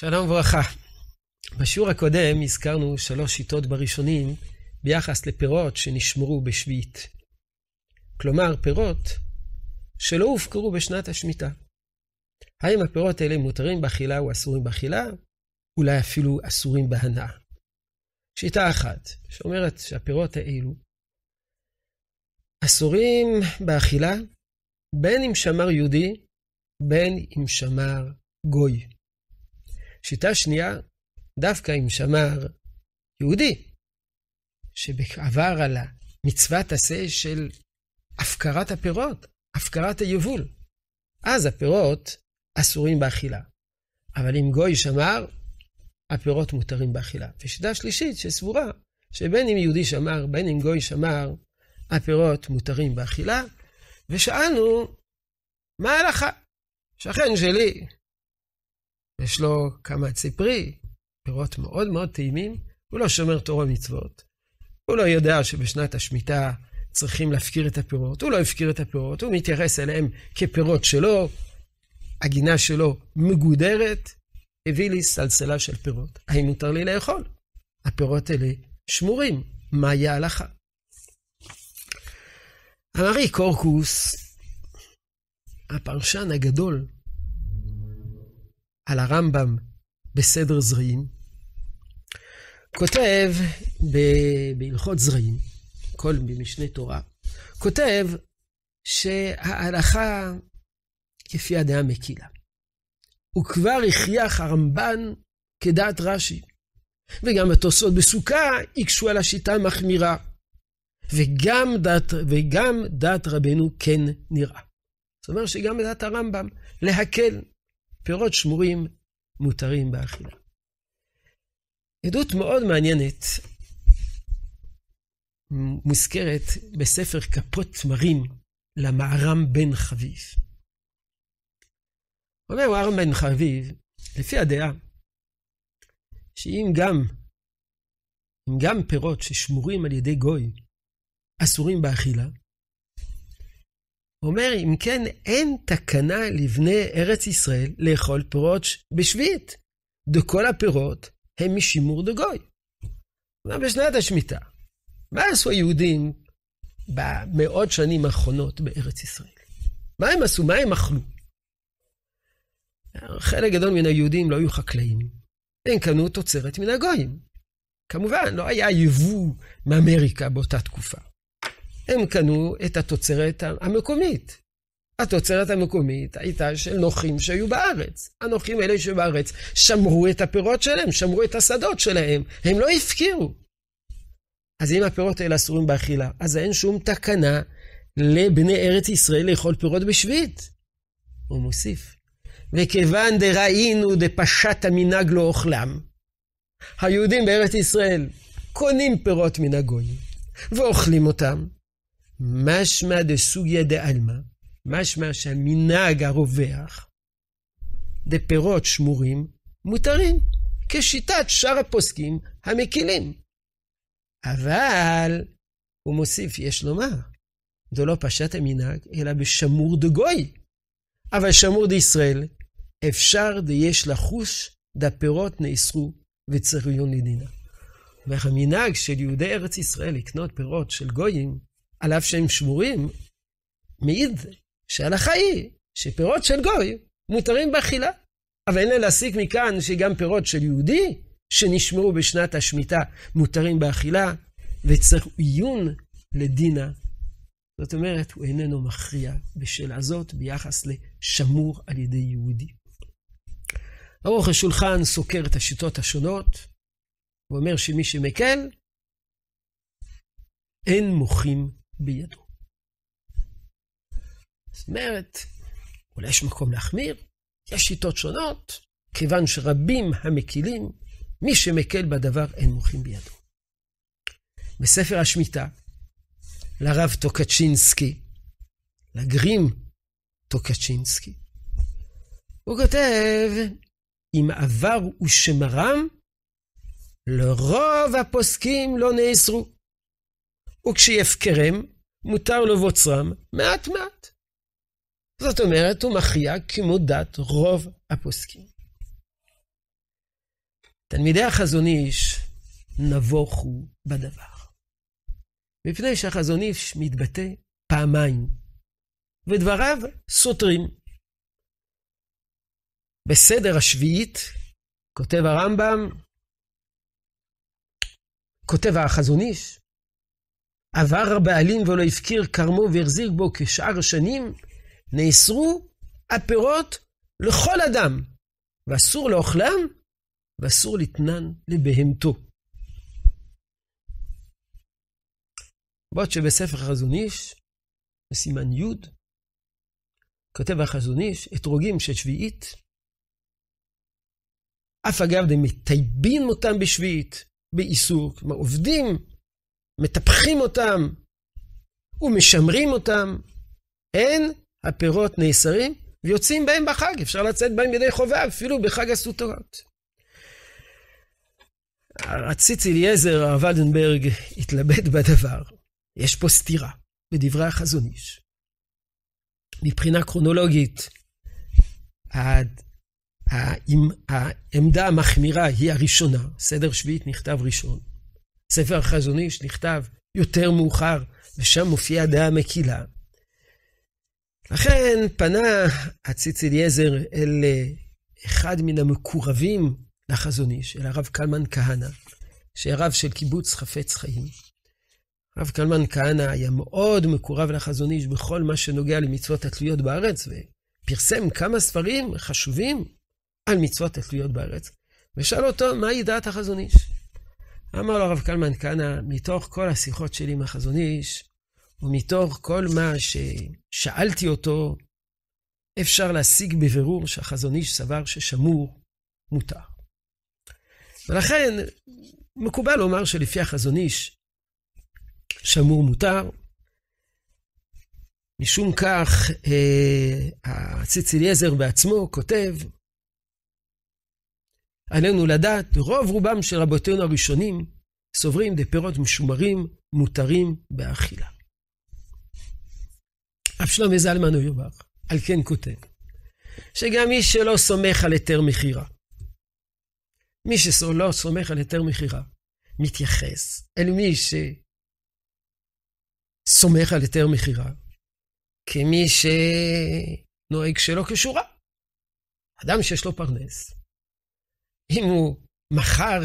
שלום וברכה. בשיעור הקודם הזכרנו שלוש שיטות בראשונים ביחס לפירות שנשמרו בשביעית. כלומר, פירות שלא הופקרו בשנת השמיטה. האם הפירות האלה מותרים באכילה או אסורים באכילה? אולי אפילו אסורים בהנאה. שיטה אחת, שאומרת שהפירות האלו אסורים באכילה, בין אם שמר יהודי, בין אם שמר גוי. שיטה שנייה, דווקא אם שמר יהודי, שעבר על המצוות עשה של הפקרת הפירות, הפקרת היבול. אז הפירות אסורים באכילה. אבל אם גוי שמר, הפירות מותרים באכילה. ושיטה שלישית שסבורה שבין אם יהודי שמר, בין אם גוי שמר, הפירות מותרים באכילה. ושאלנו, מה ההלכה? שכן שלי, יש לו כמה עצי פרי, פירות מאוד מאוד טעימים, הוא לא שומר תורה ומצוות. הוא לא יודע שבשנת השמיטה צריכים להפקיר את הפירות, הוא לא הפקיר את הפירות, הוא מתייחס אליהם כפירות שלו, הגינה שלו מגודרת, הביא לי סלסלה של פירות. האם מותר לי לאכול? הפירות האלה שמורים, מהי ההלכה? אמרי קורקוס, הפרשן הגדול על הרמב"ם בסדר זרעים, כותב בהלכות זרעים, כל במשנה תורה, כותב שההלכה כפי הדעה מקילה. וכבר הכריח הרמב"ן כדעת רש"י. וגם התוספות בסוכה הקשו על השיטה המחמירה. וגם וגם דת רבנו כן נראה. זאת אומרת שגם בדעת הרמב"ם להקל פירות שמורים מותרים באכילה. עדות מאוד מעניינת מוזכרת בספר כפות תמרים למערם בן חביב. אומר מערם בן חביב, לפי הדעה, שאם גם, אם גם פירות ששמורים על ידי גוי אסורים באכילה, אומר, אם כן, אין תקנה לבני ארץ ישראל לאכול פירות בשביעית. דכל הפירות הם משימור דגוי. בשנת השמיטה, מה עשו היהודים במאות שנים האחרונות בארץ ישראל? מה הם עשו? מה הם אכלו? חלק גדול מן היהודים לא היו חקלאים. הם קנו תוצרת מן הגויים. כמובן, לא היה יבוא מאמריקה באותה תקופה. הם קנו את התוצרת המקומית. התוצרת המקומית הייתה של נוחים שהיו בארץ. הנוחים האלה שהיו בארץ שמרו את הפירות שלהם, שמרו את השדות שלהם, הם לא הפקירו. אז אם הפירות האלה אסורים באכילה, אז אין שום תקנה לבני ארץ ישראל לאכול פירות בשביעית. הוא מוסיף, וכיוון דראינו דפשט המנהג לא אוכלם, היהודים בארץ ישראל קונים פירות מן הגויים ואוכלים אותם, משמע דסוגיה דעלמא, משמע שהמנהג הרווח, דפירות שמורים, מותרים, כשיטת שאר הפוסקים המקילים. אבל, הוא מוסיף, יש לומר, זה לא פשט המנהג, אלא בשמור דגוי. אבל שמור דישראל, אפשר דיש לחוש דפירות נאסרו וצריון לדינה. והמנהג של יהודי ארץ ישראל לקנות פירות של גויים, על אף שהם שמורים, מעיד שההלכה היא שפירות של גוי מותרים באכילה. אבל אין לה להסיק מכאן שגם פירות של יהודי שנשמרו בשנת השמיטה מותרים באכילה, וצריך עיון לדינה. זאת אומרת, הוא איננו מכריע בשאלה זאת ביחס לשמור על ידי יהודי. ארוך השולחן סוקר את השיטות השונות, ואומר שמי שמקל, אין מוחים בידו. זאת אומרת, אולי יש מקום להחמיר, יש שיטות שונות, כיוון שרבים המקילים, מי שמקל בדבר אין מוחים בידו. בספר השמיטה, לרב טוקצ'ינסקי, לגרים טוקצ'ינסקי, הוא כותב, אם עבר ושמרם, לרוב הפוסקים לא נאסרו. וכשיפקרם, מותר לבוצרם מעט מעט. זאת אומרת, הוא מכריע כמו דת רוב הפוסקים. תלמידי החזון איש נבוכו בדבר. מפני שהחזון איש מתבטא פעמיים, ודבריו סותרים. בסדר השביעית, כותב הרמב"ם, כותב החזון איש, עבר הבעלים ולא הפקיר כרמו והחזיק בו כשאר השנים, נאסרו הפירות לכל אדם, ואסור לאוכלם, ואסור לתנן לבהמתו. בעוד שבספר חזון איש, בסימן י', כותב החזון איש, אתרוגים של שביעית, אף אגב דמטייבין אותם בשביעית, באיסור, כלומר עובדים, מטפחים אותם ומשמרים אותם, אין הפירות נאסרים ויוצאים בהם בחג, אפשר לצאת בהם ידי חובה, אפילו בחג הסוכות. הציץ אליעזר, הרב ולדנברג, התלבט בדבר. יש פה סתירה בדברי החזון איש. מבחינה קרונולוגית, העמדה המחמירה היא הראשונה, סדר שביעית נכתב ראשון. ספר החזון איש נכתב יותר מאוחר, ושם מופיעה דעה מקילה. לכן פנה הציץ אליעזר אל אחד מן המקורבים לחזון איש, אל הרב קלמן כהנא, שהיה רב של קיבוץ חפץ חיים. הרב קלמן כהנא היה מאוד מקורב לחזון איש בכל מה שנוגע למצוות התלויות בארץ, ופרסם כמה ספרים חשובים על מצוות התלויות בארץ, ושאל אותו, מהי דעת החזון איש? אמר לו הרב קלמן כהנא, מתוך כל השיחות שלי עם החזון איש, ומתוך כל מה ששאלתי אותו, אפשר להשיג בבירור שהחזון איש סבר ששמור מותר. ולכן, מקובל לומר שלפי החזון איש, שמור מותר. משום כך, אה, הציץ אליעזר בעצמו כותב, עלינו לדעת, רוב רובם של רבותינו הראשונים סוברים דפירות משומרים, מותרים באכילה. אבשלום זלמן אוירבך, על כן כותב, שגם מי שלא סומך על היתר מכירה, מי שלא סומך על היתר מכירה, מתייחס אל מי שסומך על היתר מכירה, כמי שנוהג שלא כשורה. אדם שיש לו פרנס, אם הוא מחר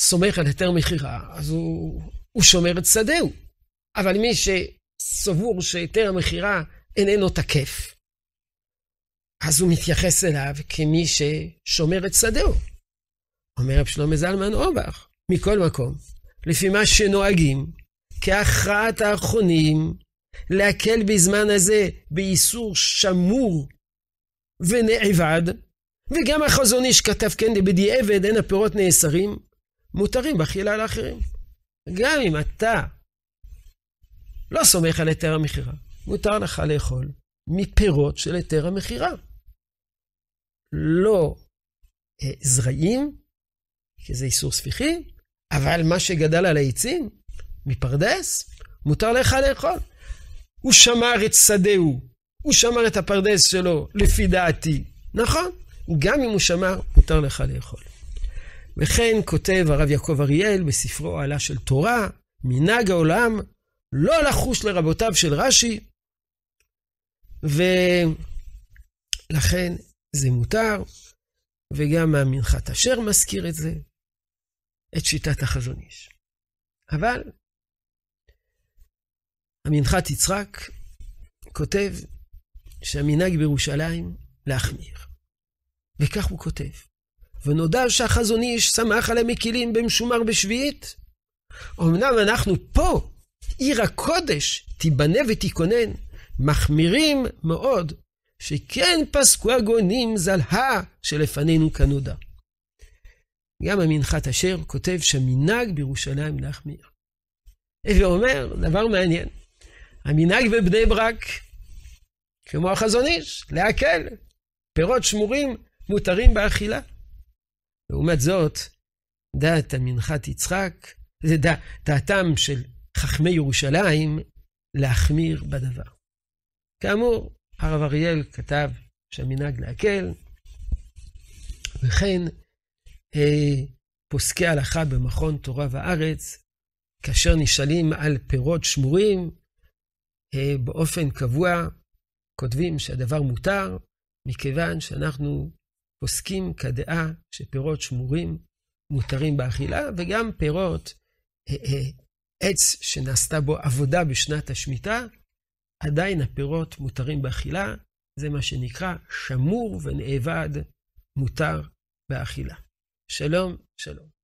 סומך על היתר מכירה, אז הוא, הוא שומר את שדהו. אבל מי שסבור שהיתר המכירה איננו תקף, אז הוא מתייחס אליו כמי ששומר את שדהו. אומר רב שלמה זלמן אורבך, מכל מקום, לפי מה שנוהגים, כהכרעת האחרונים, להקל בזמן הזה באיסור שמור ונעבד, וגם החזון איש כתב כן דבדיעבד אין הפירות נאסרים, מותרים באכילה לאחרים. גם אם אתה לא סומך על היתר המכירה, מותר לך לאכול מפירות של היתר המכירה. לא אה, זרעים, כי זה איסור ספיחי, אבל מה שגדל על העצים, מפרדס, מותר לך לאכול. הוא שמר את שדהו, הוא שמר את הפרדס שלו, לפי דעתי. נכון, גם אם הוא שמר, מותר לך לאכול. וכן כותב הרב יעקב אריאל בספרו העלה של תורה, מנהג העולם, לא לחוש לרבותיו של רש"י, ולכן זה מותר, וגם המנחת אשר מזכיר את זה, את שיטת החזון איש. אבל המנחת יצחק כותב שהמנהג בירושלים להחמיר. וכך הוא כותב: ונודע שהחזון איש שמח על המקילים במשומר בשביעית. אמנם אנחנו פה, עיר הקודש, תיבנה ותיכונן, מחמירים מאוד, שכן פסקו הגונים זלהה שלפנינו כנודע. גם המנחת אשר כותב שהמנהג בירושלים להחמיר. ואומר דבר מעניין, המנהג בבני ברק, כמו החזון איש, להקל, פירות שמורים מותרים באכילה. לעומת זאת, דעת המנחת יצחק, זה דעתם של חכמי ירושלים, להחמיר בדבר. כאמור, הרב אריאל כתב שהמנהג להקל, וכן אה, פוסקי הלכה במכון תורה וארץ, כאשר נשאלים על פירות שמורים, אה, באופן קבוע כותבים שהדבר מותר, מכיוון שאנחנו פוסקים כדעה שפירות שמורים מותרים באכילה, וגם פירות, אה, אה, עץ שנעשתה בו עבודה בשנת השמיטה, עדיין הפירות מותרים באכילה, זה מה שנקרא שמור ונאבד מותר באכילה. שלום, שלום.